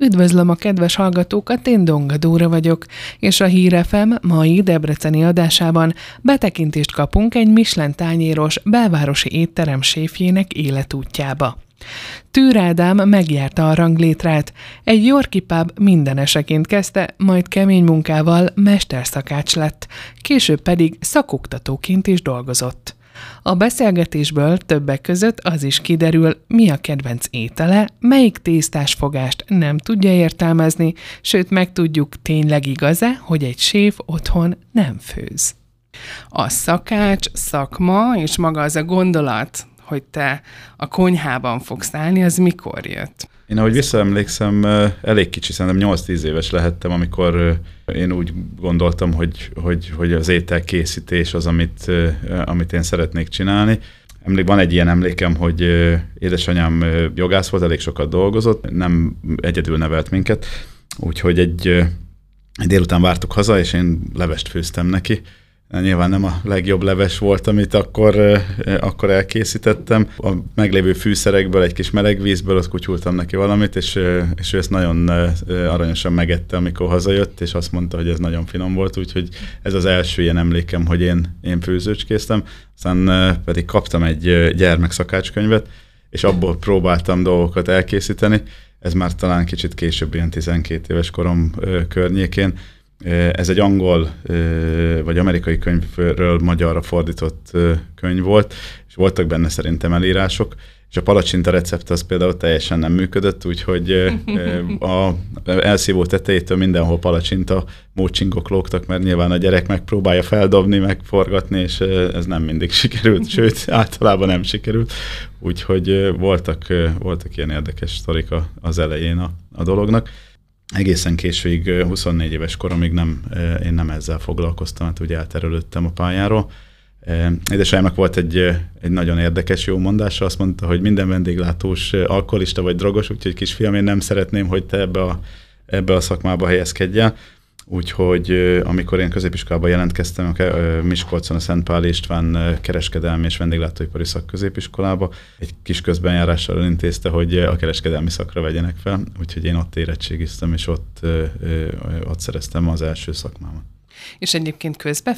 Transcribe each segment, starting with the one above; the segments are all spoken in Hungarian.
Üdvözlöm a kedves hallgatókat, én Donga Dóra vagyok, és a Hírefem mai debreceni adásában betekintést kapunk egy Michelin tányéros belvárosi étterem séfjének életútjába. Tűr Ádám megjárta a ranglétrát, egy Yorki mindeneseként kezdte, majd kemény munkával mesterszakács lett, később pedig szakoktatóként is dolgozott. A beszélgetésből többek között az is kiderül, mi a kedvenc étele, melyik tésztás fogást nem tudja értelmezni, sőt megtudjuk tényleg igaz-e, hogy egy séf otthon nem főz. A szakács, szakma és maga az a gondolat, hogy te a konyhában fogsz állni, az mikor jött? Én ahogy visszaemlékszem, elég kicsi, szerintem 8-10 éves lehettem, amikor én úgy gondoltam, hogy, hogy, hogy az étel készítés az, amit, amit én szeretnék csinálni. Emlék, van egy ilyen emlékem, hogy édesanyám jogász volt, elég sokat dolgozott, nem egyedül nevelt minket, úgyhogy egy délután vártuk haza, és én levest főztem neki, Nyilván nem a legjobb leves volt, amit akkor, akkor elkészítettem. A meglévő fűszerekből, egy kis meleg vízből ott kutyultam neki valamit, és, és ő ezt nagyon aranyosan megette, amikor hazajött, és azt mondta, hogy ez nagyon finom volt, úgyhogy ez az első ilyen emlékem, hogy én, én főzőcskéztem. Aztán pedig kaptam egy gyermekszakácskönyvet, és abból próbáltam dolgokat elkészíteni. Ez már talán kicsit később, ilyen 12 éves korom környékén ez egy angol vagy amerikai könyvről magyarra fordított könyv volt, és voltak benne szerintem elírások, és a palacsinta recept az például teljesen nem működött, úgyhogy a elszívó tetejétől mindenhol palacsinta mócsingok lógtak, mert nyilván a gyerek megpróbálja feldobni, megforgatni, és ez nem mindig sikerült, sőt, általában nem sikerült. Úgyhogy voltak, voltak ilyen érdekes sztorik az elején a, a dolognak egészen későig, 24 éves koromig nem, én nem ezzel foglalkoztam, hát ugye elterülődtem a pályáról. Édesanyámnak volt egy, egy nagyon érdekes jó mondása, azt mondta, hogy minden vendéglátós alkoholista vagy drogos, úgyhogy kisfiam, én nem szeretném, hogy te ebbe a, ebbe a szakmába helyezkedjél. Úgyhogy amikor én középiskolában jelentkeztem, a Miskolcon a Szent Pál István kereskedelmi és vendéglátóipari szakközépiskolába, egy kis közbenjárással intézte, hogy a kereskedelmi szakra vegyenek fel, úgyhogy én ott érettségiztem, és ott, ott szereztem az első szakmámat. És egyébként közbe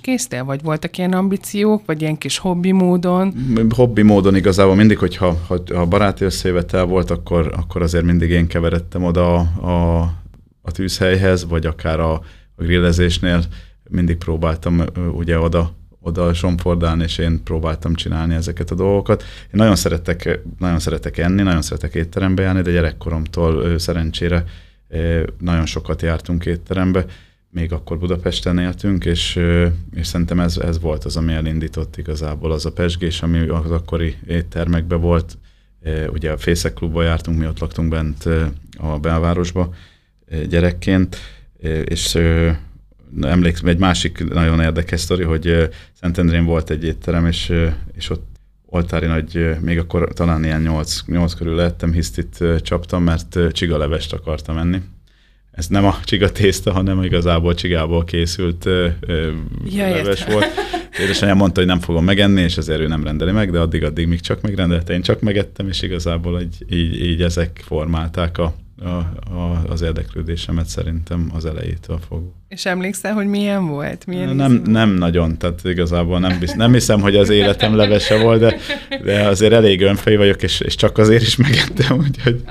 késztél, vagy voltak ilyen ambíciók, vagy ilyen kis hobbi módon? Hobbi módon igazából mindig, hogyha ha, a baráti összejövetel volt, akkor, akkor azért mindig én keveredtem oda a, a a tűzhelyhez, vagy akár a, a grillezésnél mindig próbáltam ugye oda, oda sompordálni, és én próbáltam csinálni ezeket a dolgokat. Én nagyon szeretek, nagyon szeretek enni, nagyon szeretek étterembe járni, de gyerekkoromtól szerencsére nagyon sokat jártunk étterembe, még akkor Budapesten éltünk, és, és szerintem ez, ez volt az, ami elindított igazából az a pesgés, ami az akkori éttermekben volt. Ugye a Fészek klubba jártunk, mi ott laktunk bent a belvárosba, gyerekként, és emlékszem, egy másik nagyon érdekes sztori, hogy Szentendrén volt egy étterem, és, és ott oltári nagy, még akkor talán ilyen 8, 8 körül lettem, hisztit csaptam, mert csigalevest akartam enni. Ez nem a csiga tészta, hanem igazából csigából készült ja, leves értem. volt. Édesanyám mondta, hogy nem fogom megenni, és ezért ő nem rendeli meg, de addig-addig még csak megrendelte, én csak megettem, és igazából így, így, így ezek formálták a, a, a, az érdeklődésemet szerintem az elejétől fogva. És emlékszel, hogy milyen volt? Milyen nem, nem nagyon, tehát igazából nem, bizt, nem hiszem, hogy az életem levese volt, de, de azért elég önfej vagyok, és, és csak azért is megettem, úgyhogy...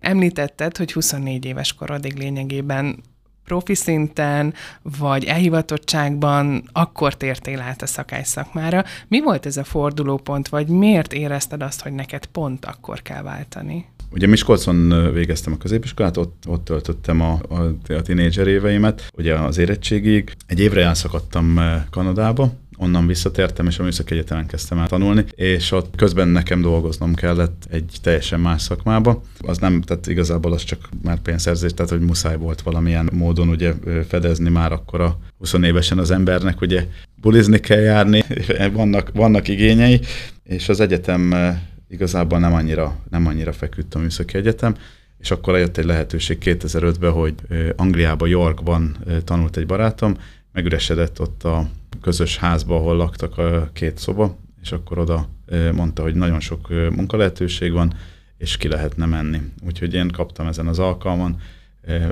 Említetted, hogy 24 éves korodig lényegében profi szinten, vagy elhivatottságban akkor tértél át a szakály szakmára. Mi volt ez a fordulópont, vagy miért érezted azt, hogy neked pont akkor kell váltani? Ugye Miskolcon végeztem a középiskolát, ott, ott töltöttem a, a, a tínédzser éveimet, ugye az érettségig. Egy évre elszakadtam Kanadába, onnan visszatértem, és a Műszaki Egyetemen kezdtem el tanulni, és ott közben nekem dolgoznom kellett egy teljesen más szakmába. Az nem, tehát igazából az csak már pénzszerzés, tehát hogy muszáj volt valamilyen módon ugye fedezni már akkor a 20 évesen az embernek, ugye bulizni kell járni, vannak, vannak igényei, és az egyetem igazából nem annyira, nem annyira feküdt a Műszaki Egyetem, és akkor eljött egy lehetőség 2005-ben, hogy Angliában, Yorkban tanult egy barátom, megüresedett ott a közös házba, ahol laktak a két szoba, és akkor oda mondta, hogy nagyon sok munkalehetőség van, és ki lehetne menni. Úgyhogy én kaptam ezen az alkalmon,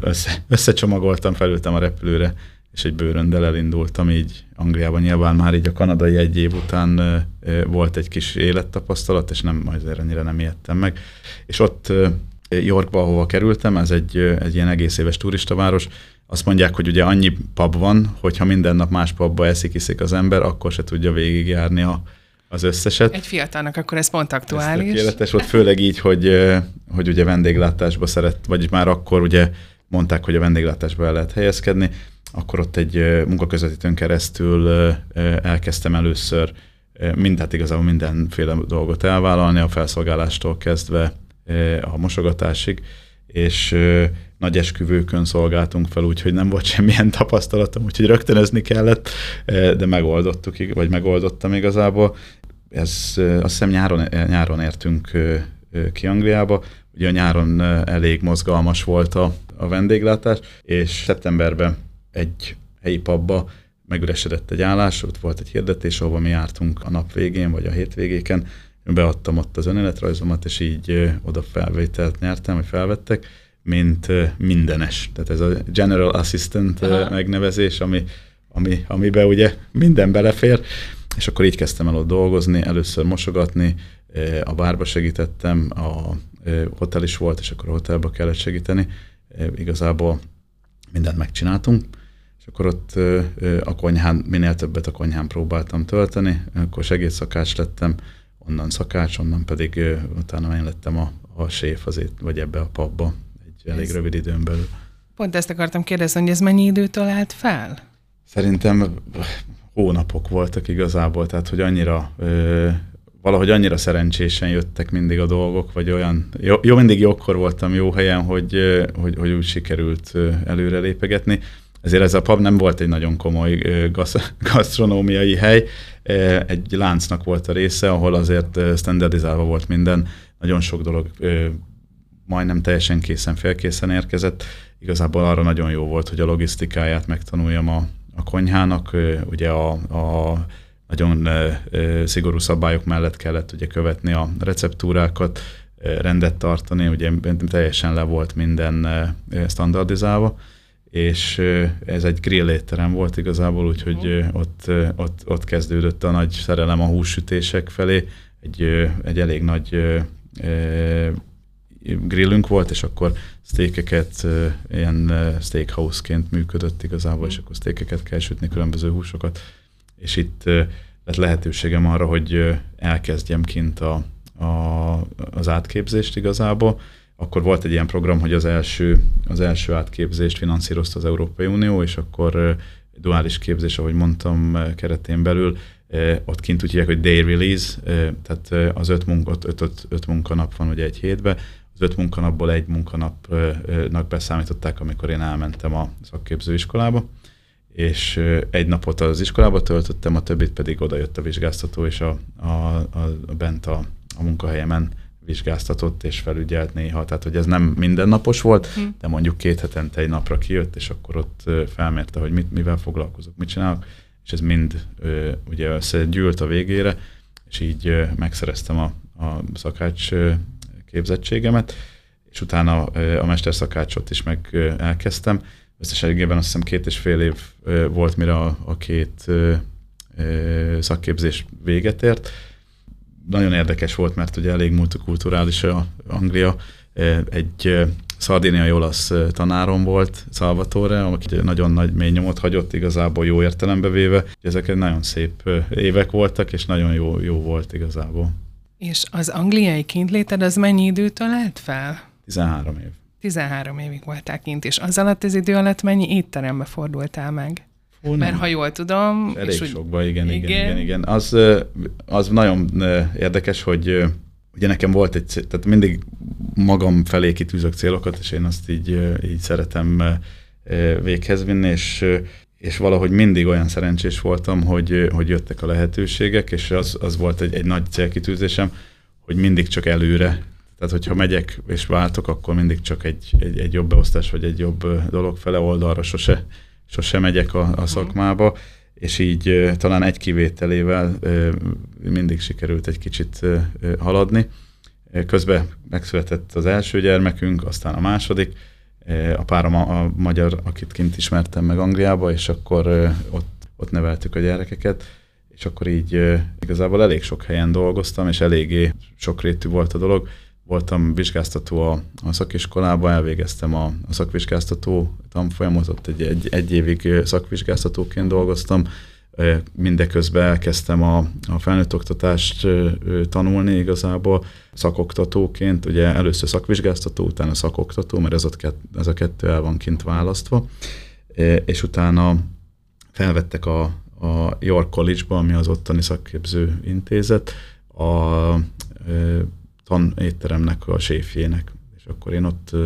össze, összecsomagoltam, felültem a repülőre, és egy bőröndel elindultam így Angliában. Nyilván már így a kanadai egy év után volt egy kis élettapasztalat, és nem, azért ennyire nem ijedtem meg. És ott Yorkba, ahova kerültem, ez egy, egy ilyen egész éves turistaváros, azt mondják, hogy ugye annyi pub van, hogyha minden nap más pubba eszik, iszik az ember, akkor se tudja végigjárni a, az összeset. Egy fiatalnak akkor ez pont aktuális. Ez tökéletes volt, főleg így, hogy, hogy ugye vendéglátásba szeret, vagyis már akkor ugye mondták, hogy a vendéglátásba el lehet helyezkedni, akkor ott egy munkaközvetítőn keresztül elkezdtem először mind, hát igazából mindenféle dolgot elvállalni, a felszolgálástól kezdve a mosogatásig, és nagy esküvőkön szolgáltunk fel, úgyhogy nem volt semmilyen tapasztalatom, úgyhogy rögtönözni kellett, de megoldottuk, vagy megoldottam igazából. Ez azt hiszem nyáron, nyáron értünk ki Angliába, ugye a nyáron elég mozgalmas volt a, a vendéglátás, és szeptemberben egy helyi pubba megüresedett egy állás, ott volt egy hirdetés, ahova mi jártunk a nap végén, vagy a hétvégéken, beadtam ott az önéletrajzomat, és így oda felvételt nyertem, vagy felvettek, mint mindenes. Tehát ez a General Assistant Aha. megnevezés, ami, ami, amiben ugye minden belefér, és akkor így kezdtem el ott dolgozni, először mosogatni, a bárba segítettem, a hotel is volt, és akkor a hotelba kellett segíteni. Igazából mindent megcsináltunk, és akkor ott a konyhán, minél többet a konyhán próbáltam tölteni, akkor segédszakács lettem, onnan szakács, onnan pedig utána én lettem a, a séf azért, vagy ebbe a pubba egy elég ez rövid időn belül. Pont ezt akartam kérdezni, hogy ez mennyi időtől állt fel? Szerintem hónapok voltak igazából, tehát hogy annyira ö, valahogy annyira szerencsésen jöttek mindig a dolgok, vagy olyan, jó, jó mindig jókor voltam jó helyen, hogy, hogy, hogy úgy sikerült előre lépegetni. Ezért ez a pub nem volt egy nagyon komoly gasztronómiai hely, egy láncnak volt a része, ahol azért standardizálva volt minden, nagyon sok dolog majdnem teljesen készen, félkészen érkezett. Igazából arra nagyon jó volt, hogy a logisztikáját megtanuljam a, a konyhának, ugye a, a nagyon szigorú szabályok mellett kellett ugye követni a receptúrákat, rendet tartani, ugye teljesen le volt minden standardizálva, és ez egy grill étterem volt igazából, úgyhogy ott, ott, ott kezdődött a nagy szerelem a hússütések felé, egy, egy elég nagy grillünk volt, és akkor steakeket ilyen steakhouse-ként működött igazából, és akkor steakeket kell sütni, különböző húsokat, és itt lett lehetőségem arra, hogy elkezdjem kint a, a, az átképzést igazából. Akkor volt egy ilyen program, hogy az első, az első átképzést finanszírozta az Európai Unió, és akkor duális képzés, ahogy mondtam, keretén belül, ott kint úgy hívják, hogy day release, tehát az öt, munka, öt, öt, öt munkanap van ugye egy hétbe, az öt munkanapból egy munkanapnak beszámították, amikor én elmentem a szakképzőiskolába, és egy napot az iskolába töltöttem, a többit pedig oda jött a vizsgáztató, és a, a, a, a bent a, a munkahelyemen vizsgáztatott és felügyelt néha. Tehát, hogy ez nem mindennapos volt, hm. de mondjuk két hetente egy napra kijött, és akkor ott felmérte, hogy mit, mivel foglalkozok, mit csinálok, és ez mind ugye összegyűlt a végére, és így megszereztem a, a szakács képzettségemet, és utána a mesterszakácsot is meg elkezdtem, Összességében azt hiszem két és fél év volt, mire a, a két szakképzés véget ért. Nagyon érdekes volt, mert ugye elég multikulturális a Anglia. Egy szardiniai olasz tanárom volt, Salvatore, aki nagyon nagy mély nyomot hagyott, igazából jó értelembe véve. Ezek nagyon szép évek voltak, és nagyon jó, jó volt igazából. És az angliai kintléted az mennyi időt állt fel? 13 év. 13 évig voltál kint, és az alatt az idő alatt mennyi étterembe fordultál meg? Fú, Mert ha jól tudom... Elég és sokba, igen, igen, igen, igen, igen. Az, az nagyon érdekes, hogy ugye nekem volt egy, tehát mindig magam felé kitűzök célokat, és én azt így, így szeretem véghez vinni, és, és valahogy mindig olyan szerencsés voltam, hogy, hogy jöttek a lehetőségek, és az, az volt egy, egy nagy célkitűzésem, hogy mindig csak előre. Tehát, hogyha megyek és váltok, akkor mindig csak egy, egy, egy jobb beosztás, vagy egy jobb dolog fele oldalra sose, sose megyek a, a mhm. szakmába, és így talán egy kivételével mindig sikerült egy kicsit haladni. Közben megszületett az első gyermekünk, aztán a második, a párom a, a magyar, akit kint ismertem meg Angliába, és akkor ott, ott neveltük a gyerekeket, és akkor így igazából elég sok helyen dolgoztam, és eléggé sokrétű volt a dolog. Voltam vizsgáztató a, a szakiskolában, elvégeztem a, a szakvizsgáztató tanfolyamot, ott egy, egy, egy évig szakvizsgáztatóként dolgoztam, mindeközben elkezdtem a, a felnőtt oktatást tanulni igazából szakoktatóként, ugye először szakvizsgáztató, utána szakoktató, mert ez a, ez a kettő el van kint választva, és utána felvettek a, a York College-ba, ami az ottani szakképző intézet, a tanétteremnek, a séfjének, és akkor én ott,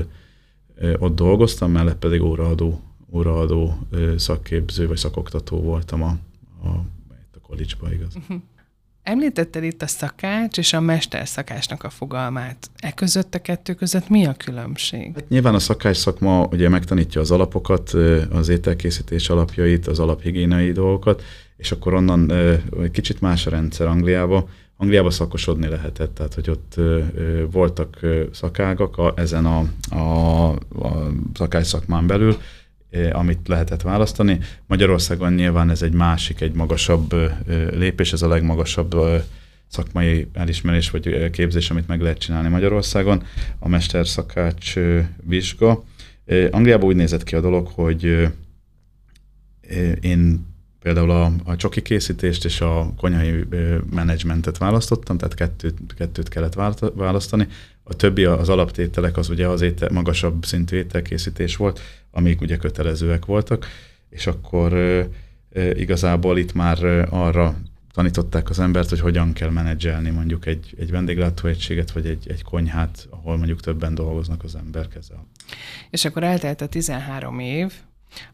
ott dolgoztam, mellett pedig óraadó, óraadó szakképző vagy szakoktató voltam a, a, a college-ba, igaz. Uh-huh. Említetted itt a szakács és a mesterszakácsnak a fogalmát. E között a kettő között mi a különbség? Hát nyilván a szakács szakma ugye megtanítja az alapokat, az ételkészítés alapjait, az alaphigiéniai dolgokat, és akkor onnan egy kicsit más a rendszer Angliába. Angliába szakosodni lehetett, tehát hogy ott voltak szakágak a, ezen a, a, a szakács szakmán belül, amit lehetett választani. Magyarországon nyilván ez egy másik, egy magasabb lépés, ez a legmagasabb szakmai elismerés vagy képzés, amit meg lehet csinálni Magyarországon, a mesterszakács vizsga. Angliában úgy nézett ki a dolog, hogy én például a, a csoki készítést és a konyhai menedzsmentet választottam, tehát kettőt, kettőt kellett választani. A többi az alaptételek az ugye az étel, magasabb szintű ételkészítés volt, amik ugye kötelezőek voltak, és akkor igazából itt már arra tanították az embert, hogy hogyan kell menedzselni mondjuk egy, egy vendéglátóegységet, vagy egy, egy konyhát, ahol mondjuk többen dolgoznak az ember kezel. És akkor eltelt a 13 év,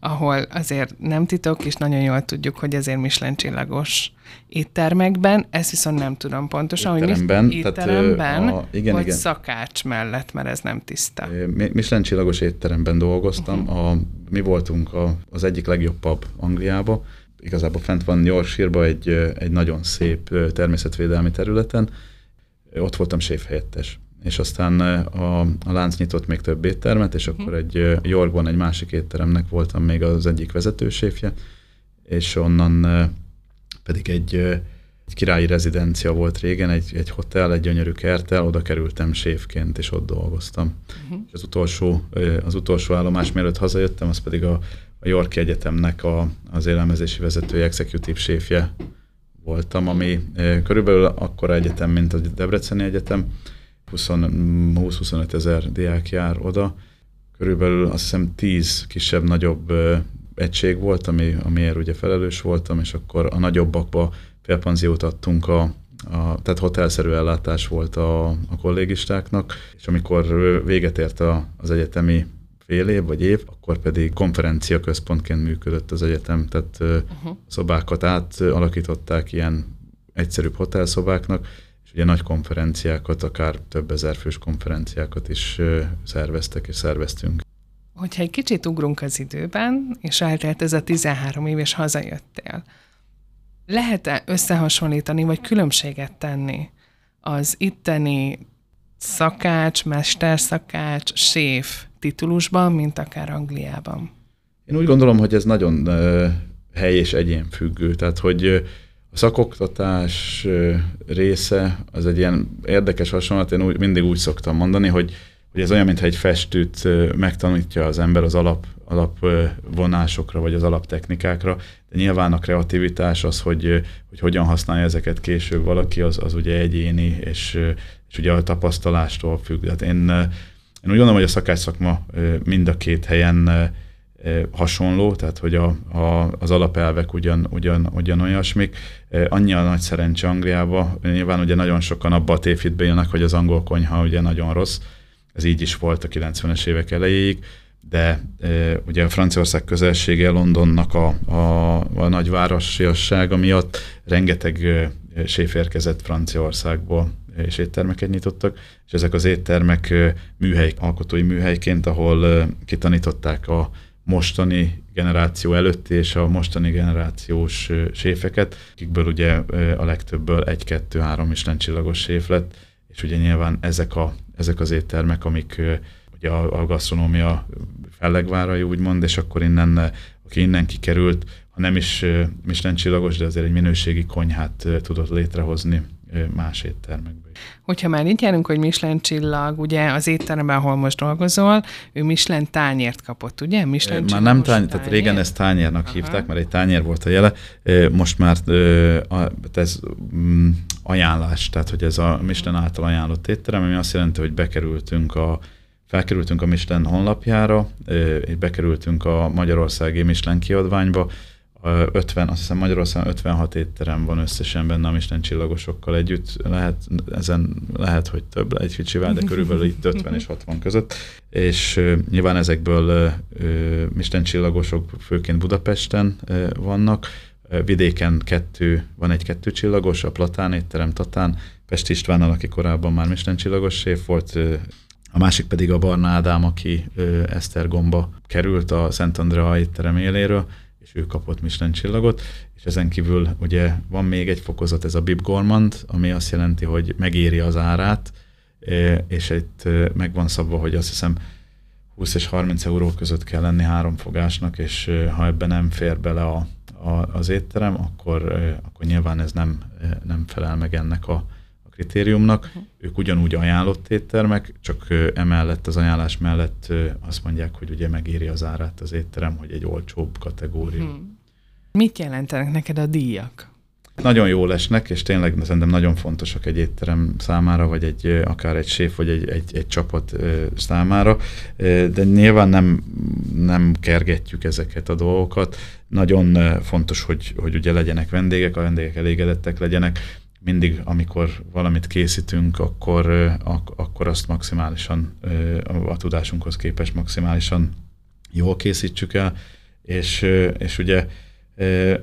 ahol azért nem titok, és nagyon jól tudjuk, hogy azért Michelin csillagos éttermekben, ezt viszont nem tudom pontosan, étteremben, hogy étteremben, a, igen, vagy igen. szakács mellett, mert ez nem tiszta. Michelin csillagos étteremben dolgoztam, uh-huh. a, mi voltunk a, az egyik legjobb pub Angliába, igazából fent van Yorkshire-ba egy, egy nagyon szép természetvédelmi területen, ott voltam séfhelyettes és aztán a, a lánc nyitott még több éttermet, és akkor egy Yorkban egy másik étteremnek voltam még az egyik vezetőséfje, és onnan pedig egy, egy királyi rezidencia volt régen, egy, egy hotel, egy gyönyörű kertel, oda kerültem séfként, és ott dolgoztam. Uh-huh. És az utolsó, az utolsó állomás, mielőtt hazajöttem, az pedig a, a York Egyetemnek a, az élelmezési vezetője, executive séfje voltam, ami körülbelül akkora egyetem, mint a Debreceni Egyetem, 20-25 ezer diák jár oda. Körülbelül azt hiszem 10 kisebb-nagyobb egység volt, ami, amiért ugye felelős voltam, és akkor a nagyobbakba félpanziót adtunk a, a, tehát hotelszerű ellátás volt a, a kollégistáknak, és amikor véget ért a, az egyetemi fél év vagy év, akkor pedig konferencia központként működött az egyetem, tehát uh-huh. szobákat átalakították ilyen egyszerűbb hotelszobáknak, ugye nagy konferenciákat, akár több ezer fős konferenciákat is szerveztek és szerveztünk. Hogyha egy kicsit ugrunk az időben, és eltelt ez a 13 év, és hazajöttél, lehet-e összehasonlítani, vagy különbséget tenni az itteni szakács, mesterszakács, séf titulusban, mint akár Angliában? Én úgy gondolom, hogy ez nagyon hely és egyén függő. Tehát, hogy a szakoktatás része az egy ilyen érdekes hasonlat, én úgy, mindig úgy szoktam mondani, hogy, hogy ez olyan, mintha egy festőt megtanítja az ember az alap, alapvonásokra, vagy az alaptechnikákra, de nyilván a kreativitás az, hogy, hogy hogyan használja ezeket később valaki, az, az ugye egyéni, és, és ugye a tapasztalástól függ. Hát én, én úgy gondolom, hogy a szakács szakma mind a két helyen hasonló, tehát hogy a, a, az alapelvek ugyan, ugyan, ugyan olyasmik. Annyi a nagy szerencse Angliába, nyilván ugye nagyon sokan abba a tévhitbe jönnek, hogy az angol konyha ugye nagyon rossz, ez így is volt a 90-es évek elejéig, de e, ugye a Franciaország közelsége Londonnak a, a, a nagyvárosiassága miatt rengeteg e, séf érkezett Franciaországból, és éttermeket nyitottak, és ezek az éttermek műhely, alkotói műhelyként, ahol kitanították a, mostani generáció előtti és a mostani generációs séfeket, akikből ugye a legtöbbből egy-kettő-három is csillagos séf lett, és ugye nyilván ezek, a, ezek az éttermek, amik ugye a, a gasztronómia fellegvárai úgymond, és akkor innen, aki innen kikerült, ha nem is Michelin csillagos, de azért egy minőségi konyhát tudott létrehozni más éttermekben. Hogyha már itt járunk, hogy Michelin csillag, ugye az étteremben, ahol most dolgozol, ő Michelin tányért kapott, ugye? Michelin már nem tányér, tehát régen ezt tányérnak Aha. hívták, mert egy tányér volt a jele, most már ez mm, ajánlás, tehát hogy ez a Michelin által ajánlott étterem, ami azt jelenti, hogy bekerültünk a felkerültünk a Michelin honlapjára, bekerültünk a Magyarországi Michelin kiadványba, 50, azt hiszem Magyarországon 56 étterem van összesen benne a Michelin csillagosokkal együtt. Lehet, ezen lehet, hogy több, egy kicsivel, de körülbelül itt 50 és 60 között. És nyilván ezekből Michelin csillagosok főként Budapesten vannak. Vidéken kettő, van egy kettő csillagos, a Platán étterem Tatán, Pest Istvánnal, aki korábban már Michelin csillagos séf volt, a másik pedig a Barna Ádám, aki Esztergomba került a Szent Andrea étterem éléről, és ő kapott Michelin csillagot, és ezen kívül ugye van még egy fokozat, ez a Bib Gourmand, ami azt jelenti, hogy megéri az árát, és itt meg van szabva, hogy azt hiszem 20 és 30 euró között kell lenni három fogásnak, és ha ebben nem fér bele a, a, az étterem, akkor, akkor nyilván ez nem, nem felel meg ennek a, kritériumnak. Uh-huh. Ők ugyanúgy ajánlott éttermek, csak emellett az ajánlás mellett azt mondják, hogy ugye megéri az árát az étterem, hogy egy olcsóbb kategória. Uh-huh. Mit jelentenek neked a díjak? Nagyon jó lesnek, és tényleg szerintem nagyon fontosak egy étterem számára, vagy egy, akár egy séf, vagy egy, egy, egy csapat számára, de nyilván nem, nem kergetjük ezeket a dolgokat. Nagyon fontos, hogy, hogy ugye legyenek vendégek, a vendégek elégedettek legyenek, mindig, amikor valamit készítünk, akkor, ak- akkor azt maximálisan, a tudásunkhoz képest maximálisan jól készítsük el, és, és ugye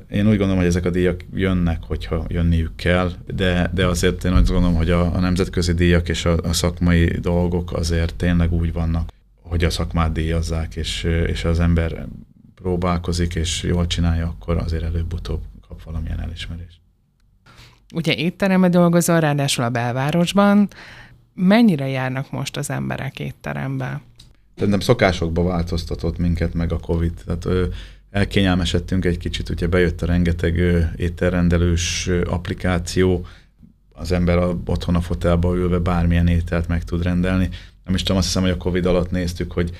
én úgy gondolom, hogy ezek a díjak jönnek, hogyha jönniük kell, de, de azért én azt gondolom, hogy a, a nemzetközi díjak és a, a szakmai dolgok azért tényleg úgy vannak, hogy a szakmát díjazzák, és, és az ember próbálkozik, és jól csinálja, akkor azért előbb-utóbb kap valamilyen elismerést ugye étterembe dolgozol, ráadásul a belvárosban. Mennyire járnak most az emberek étterembe? Szerintem szokásokba változtatott minket meg a Covid. Tehát ö, elkényelmesedtünk egy kicsit, ugye bejött a rengeteg ö, ételrendelős ö, applikáció, az ember a, otthon a fotelba ülve bármilyen ételt meg tud rendelni. Nem is tudom, azt hiszem, hogy a Covid alatt néztük, hogy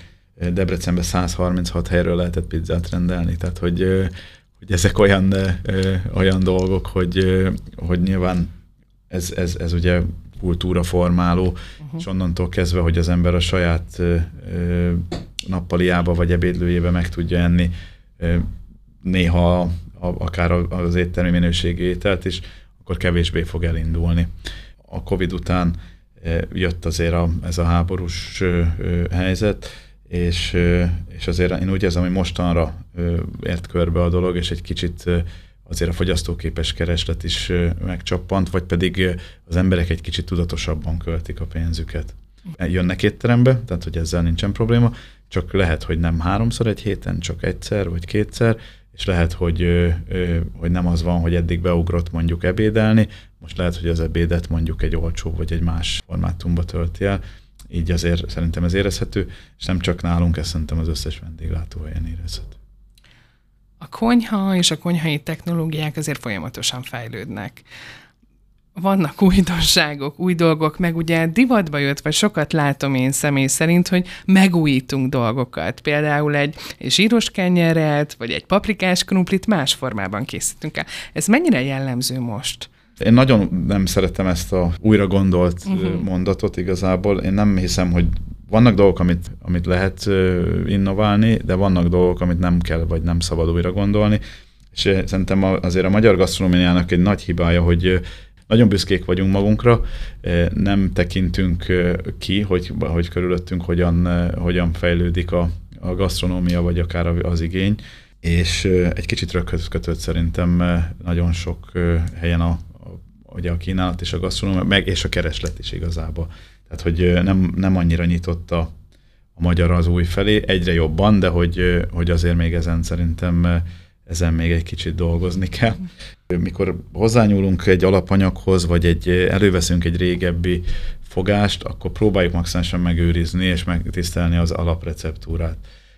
Debrecenben 136 helyről lehetett pizzát rendelni, tehát hogy hogy ezek olyan, ö, olyan dolgok, hogy, ö, hogy nyilván ez, ez, ez ugye kultúraformáló, uh-huh. és onnantól kezdve, hogy az ember a saját ö, ö, nappaliába vagy ebédlőjébe meg tudja enni ö, néha a, akár az éttermi minőségi ételt is, akkor kevésbé fog elindulni. A Covid után jött azért a, ez a háborús helyzet, és, és azért én úgy érzem, hogy mostanra ért körbe a dolog, és egy kicsit azért a fogyasztóképes kereslet is megcsappant, vagy pedig az emberek egy kicsit tudatosabban költik a pénzüket. Jönnek étterembe, tehát hogy ezzel nincsen probléma, csak lehet, hogy nem háromszor egy héten, csak egyszer vagy kétszer, és lehet, hogy, hogy nem az van, hogy eddig beugrott mondjuk ebédelni, most lehet, hogy az ebédet mondjuk egy olcsó vagy egy más formátumba tölti el, így azért szerintem ez érezhető, és nem csak nálunk, ez szerintem az összes vendéglátóhelyen érezhető. A konyha és a konyhai technológiák azért folyamatosan fejlődnek. Vannak újdonságok, új dolgok, meg ugye divatba jött, vagy sokat látom én személy szerint, hogy megújítunk dolgokat. Például egy, zsíros kenyeret, vagy egy paprikás krumplit más formában készítünk el. Ez mennyire jellemző most? Én nagyon nem szeretem ezt a újra gondolt uh-huh. mondatot igazából. Én nem hiszem, hogy vannak dolgok, amit, amit lehet innoválni, de vannak dolgok, amit nem kell, vagy nem szabad újra gondolni. És szerintem azért a magyar gasztronómiának egy nagy hibája, hogy nagyon büszkék vagyunk magunkra, nem tekintünk ki, hogy, hogy körülöttünk hogyan, hogyan fejlődik a, a gasztronómia, vagy akár az igény, és egy kicsit röghöz kötött szerintem nagyon sok helyen a, ugye a kínálat és a gasztronómia, meg és a kereslet is igazából. Tehát, hogy nem, nem annyira nyitott a, a magyar az új felé, egyre jobban, de hogy, hogy azért még ezen szerintem ezen még egy kicsit dolgozni kell. Mikor hozzányúlunk egy alapanyaghoz, vagy egy, előveszünk egy régebbi fogást, akkor próbáljuk maximálisan megőrizni és megtisztelni az alapreceptúrát.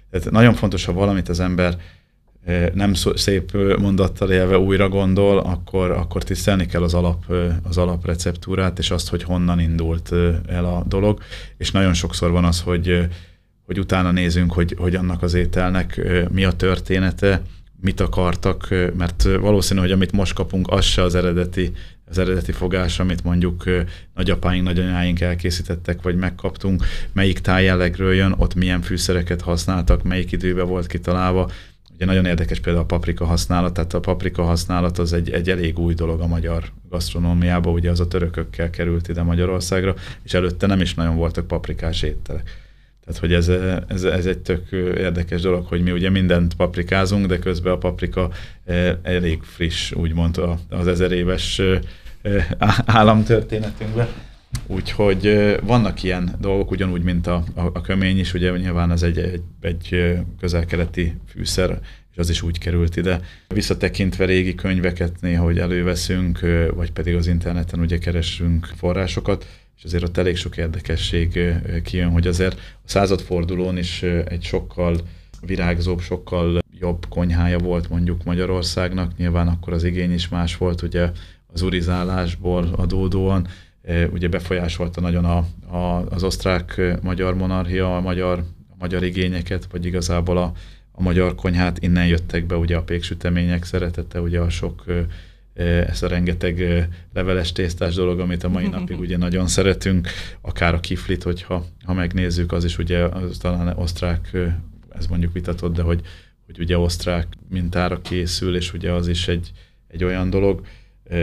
Tehát nagyon fontos, ha valamit az ember nem szép mondattal élve újra gondol, akkor, akkor tisztelni kell az, alap, az alapreceptúrát, és azt, hogy honnan indult el a dolog. És nagyon sokszor van az, hogy, hogy utána nézünk, hogy, hogy annak az ételnek mi a története, mit akartak, mert valószínű, hogy amit most kapunk, az se az eredeti, az eredeti fogás, amit mondjuk nagyapáink, nagyanyáink elkészítettek, vagy megkaptunk, melyik tájjellegről jön, ott milyen fűszereket használtak, melyik időben volt kitalálva, Ugye nagyon érdekes például a paprika használat, tehát a paprika használat az egy, egy elég új dolog a magyar gasztronómiába, ugye az a törökökkel került ide Magyarországra, és előtte nem is nagyon voltak paprikás ételek. Tehát, hogy ez, ez, ez egy tök érdekes dolog, hogy mi ugye mindent paprikázunk, de közben a paprika eh, elég friss, úgymond az ezer éves eh, államtörténetünkben. Úgyhogy vannak ilyen dolgok, ugyanúgy, mint a, a, a kömény is, ugye nyilván ez egy, egy, egy közelkeleti fűszer, és az is úgy került ide. Visszatekintve régi könyveket néha, hogy előveszünk, vagy pedig az interneten ugye keresünk forrásokat, és azért ott elég sok érdekesség kijön, hogy azért a századfordulón is egy sokkal virágzóbb, sokkal jobb konyhája volt mondjuk Magyarországnak, nyilván akkor az igény is más volt, ugye az urizálásból adódóan, ugye befolyásolta nagyon a, a, az osztrák-magyar monarchia, a magyar, a magyar igényeket, vagy igazából a, a magyar konyhát, innen jöttek be ugye a péksütemények szeretete, ugye a sok ez a rengeteg leveles tésztás dolog, amit a mai napig ugye nagyon szeretünk, akár a kiflit, hogyha ha megnézzük, az is ugye az talán osztrák, ez mondjuk vitatott, de hogy, hogy ugye osztrák mintára készül, és ugye az is egy, egy olyan dolog,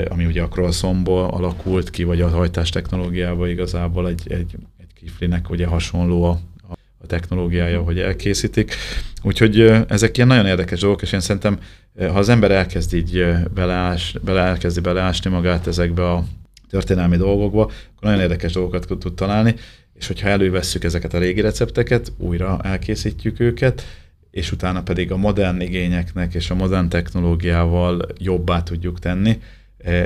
ami ugye a croissantból alakult ki, vagy a hajtás technológiába igazából egy, egy, egy kiflinek ugye hasonló a, a technológiája, hogy elkészítik. Úgyhogy ezek ilyen nagyon érdekes dolgok, és én szerintem, ha az ember elkezd így beleás, bele, elkezdi beleásni magát ezekbe a történelmi dolgokba, akkor nagyon érdekes dolgokat tud találni, és hogyha elővesszük ezeket a régi recepteket, újra elkészítjük őket, és utána pedig a modern igényeknek és a modern technológiával jobbá tudjuk tenni,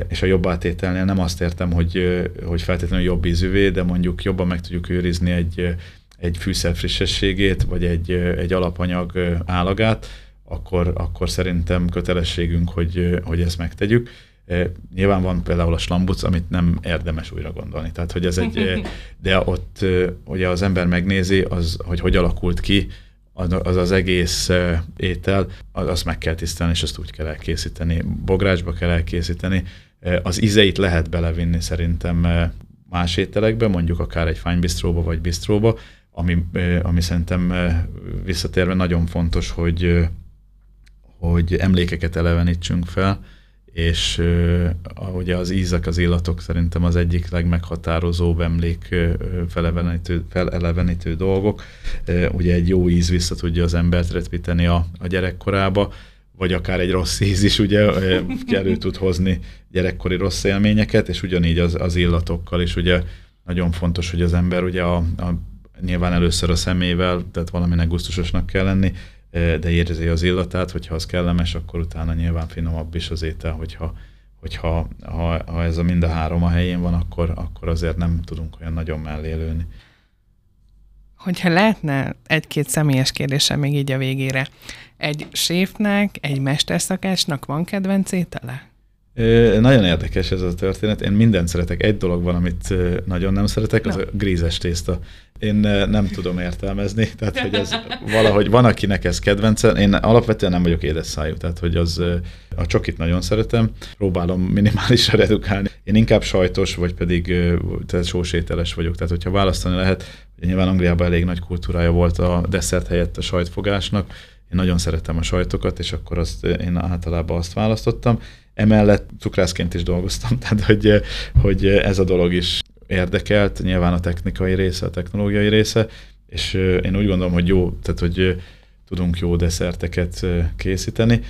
és a jobb átételnél nem azt értem, hogy, hogy feltétlenül jobb ízűvé, de mondjuk jobban meg tudjuk őrizni egy, egy fűszer frissességét, vagy egy, egy alapanyag állagát, akkor, akkor szerintem kötelességünk, hogy, hogy ezt megtegyük. E, nyilván van például a slambuc, amit nem érdemes újra gondolni. Tehát, hogy ez egy, de ott ugye az ember megnézi, az, hogy hogy alakult ki, az az egész étel, azt meg kell tisztelni, és azt úgy kell elkészíteni. Bográcsba kell elkészíteni. Az ízeit lehet belevinni szerintem más ételekbe, mondjuk akár egy fánybistróba vagy bistróba, ami, ami szerintem visszatérve nagyon fontos, hogy, hogy emlékeket elevenítsünk fel, és uh, ugye az ízek, az illatok szerintem az egyik legmeghatározóbb emlék uh, felelevenítő, felelevenítő dolgok. Uh, ugye egy jó íz vissza tudja az embert retvíteni a, a gyerekkorába, vagy akár egy rossz íz is ugye elő tud hozni gyerekkori rossz élményeket, és ugyanígy az, az illatokkal is ugye nagyon fontos, hogy az ember ugye a, a nyilván először a szemével, tehát valaminek gusztusosnak kell lenni, de érzi az illatát, hogyha az kellemes, akkor utána nyilván finomabb is az étel, hogyha, hogyha ha, ha ez a mind a három a helyén van, akkor, akkor azért nem tudunk olyan nagyon mellé lőni. Hogyha lehetne egy-két személyes kérdésem még így a végére. Egy séfnek, egy mesterszakácsnak van kedvenc étele? Nagyon érdekes ez a történet. Én mindent szeretek. Egy dolog van, amit nagyon nem szeretek, az no. a grízes tészta. Én nem tudom értelmezni, tehát hogy ez valahogy van, akinek ez kedvence. Én alapvetően nem vagyok édes szájú, tehát hogy az a csokit nagyon szeretem, próbálom minimálisan redukálni. Én inkább sajtos, vagy pedig tehát sósételes vagyok. Tehát hogyha választani lehet, nyilván Angliában elég nagy kultúrája volt a desszert helyett a sajtfogásnak, én nagyon szeretem a sajtokat, és akkor azt én általában azt választottam. Emellett cukrászként is dolgoztam, tehát hogy, hogy ez a dolog is érdekelt, nyilván a technikai része, a technológiai része, és én úgy gondolom, hogy jó, tehát hogy tudunk jó desszerteket készíteni,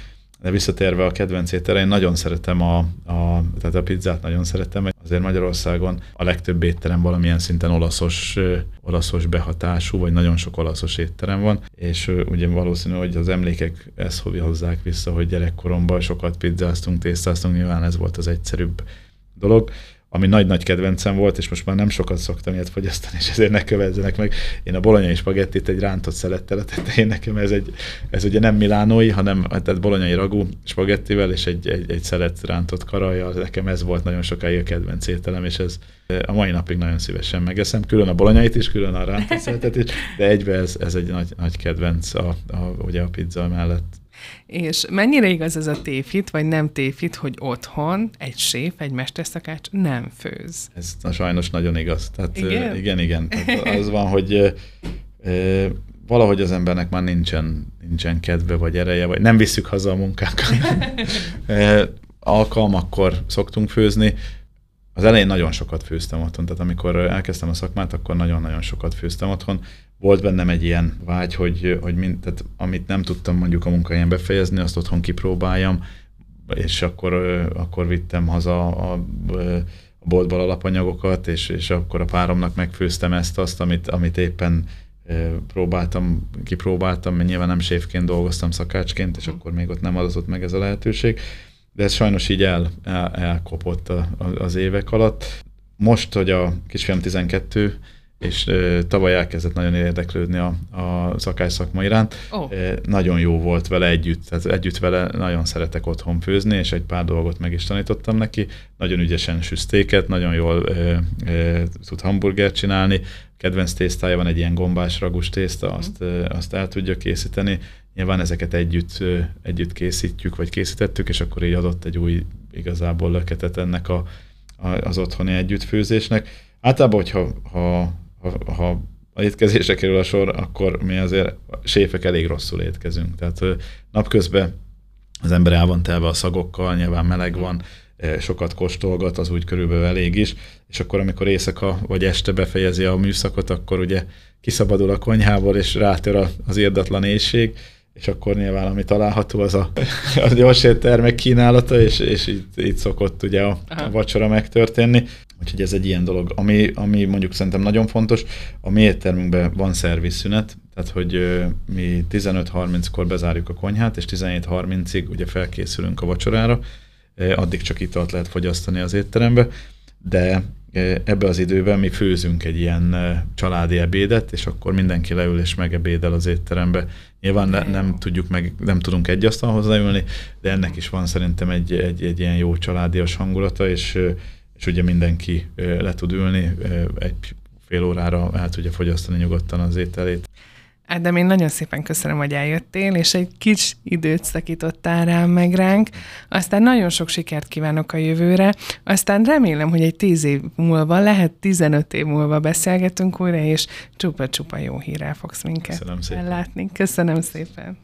De visszatérve a kedvenc ételre, én nagyon szeretem a, a, tehát a pizzát nagyon szeretem. Azért Magyarországon a legtöbb étterem valamilyen szinten olaszos, olaszos behatású, vagy nagyon sok olaszos étterem van, és ugye valószínű, hogy az emlékek ezt hozzák vissza, hogy gyerekkoromban sokat pizzáztunk, tésztáztunk, nyilván ez volt az egyszerűbb dolog ami nagy-nagy kedvencem volt, és most már nem sokat szoktam ilyet fogyasztani, és ezért ne kövezzenek meg. Én a bolonyai spagettit egy rántott szelettel tetején nekem, ez, egy, ez ugye nem milánói, hanem tehát bolonyai ragú spagettivel, és egy, egy, egy szelet rántott karajjal, nekem ez volt nagyon sokáig a kedvenc ételem, és ez a mai napig nagyon szívesen megeszem, külön a bolonyait is, külön a rántott szeletet is, de egybe ez, ez egy nagy, nagy kedvenc a, a, ugye a pizza mellett. És mennyire igaz ez a tévhit, vagy nem tévhit, hogy otthon egy séf, egy mesterszakács nem főz? Ez na, sajnos nagyon igaz. Tehát, igen, igen. igen. Tehát az van, hogy e, valahogy az embernek már nincsen, nincsen kedve, vagy ereje, vagy nem visszük haza a munkánkat. e, alkalmakkor szoktunk főzni, az elején nagyon sokat főztem otthon, tehát amikor elkezdtem a szakmát, akkor nagyon-nagyon sokat főztem otthon volt bennem egy ilyen vágy, hogy, hogy mind, tehát amit nem tudtam mondjuk a munkahelyen befejezni, azt otthon kipróbáljam, és akkor, akkor vittem haza a, a boltból alapanyagokat, és, és akkor a páromnak megfőztem ezt, azt, amit, amit éppen próbáltam, kipróbáltam, mert nyilván nem séfként dolgoztam szakácsként, és akkor még ott nem adatott meg ez a lehetőség, de ez sajnos így el, el, elkopott a, a, az évek alatt. Most, hogy a kisfiam 12, és ö, tavaly elkezdett nagyon érdeklődni a, a szakás szakma iránt. Oh. E, nagyon jó volt vele együtt, tehát együtt vele nagyon szeretek otthon főzni, és egy pár dolgot meg is tanítottam neki. Nagyon ügyesen süsztéket, nagyon jól ö, ö, tud hamburgert csinálni. Kedvenc tésztája van egy ilyen gombás ragus tészta, mm. azt, ö, azt el tudja készíteni. Nyilván ezeket együtt, együtt készítjük, vagy készítettük, és akkor így adott egy új igazából löketet ennek a, a, az otthoni együttfőzésnek. Általában, hogyha ha ha, ha a étkezésre kerül a sor, akkor mi azért séfek elég rosszul étkezünk. Tehát napközben az ember el van telve a szagokkal, nyilván meleg van, sokat kóstolgat, az úgy körülbelül elég is, és akkor, amikor éjszaka vagy este befejezi a műszakot, akkor ugye kiszabadul a konyhából, és rátör az érdatlan éjség, és akkor nyilván ami található az a, a gyors éttermek kínálata, és, és így, így szokott ugye a, a vacsora megtörténni. Úgyhogy ez egy ilyen dolog, ami, ami mondjuk szerintem nagyon fontos. A mi éttermünkben van szervizszünet, tehát hogy mi 15.30-kor bezárjuk a konyhát, és 17.30-ig ugye felkészülünk a vacsorára, addig csak italt lehet fogyasztani az étterembe, de ebbe az időben mi főzünk egy ilyen családi ebédet, és akkor mindenki leül és megebédel az étterembe. Nyilván ne, nem tudjuk meg, nem tudunk egy asztalhoz leülni, de ennek is van szerintem egy, egy, egy ilyen jó családias hangulata, és és ugye mindenki le tud ülni, egy fél órára el tudja fogyasztani nyugodtan az ételét. Ádám, én nagyon szépen köszönöm, hogy eljöttél, és egy kis időt szakítottál rám meg ránk. Aztán nagyon sok sikert kívánok a jövőre. Aztán remélem, hogy egy tíz év múlva, lehet 15 év múlva beszélgetünk újra, és csupa-csupa jó hírrel fogsz minket Köszönöm szépen. ellátni. Köszönöm szépen.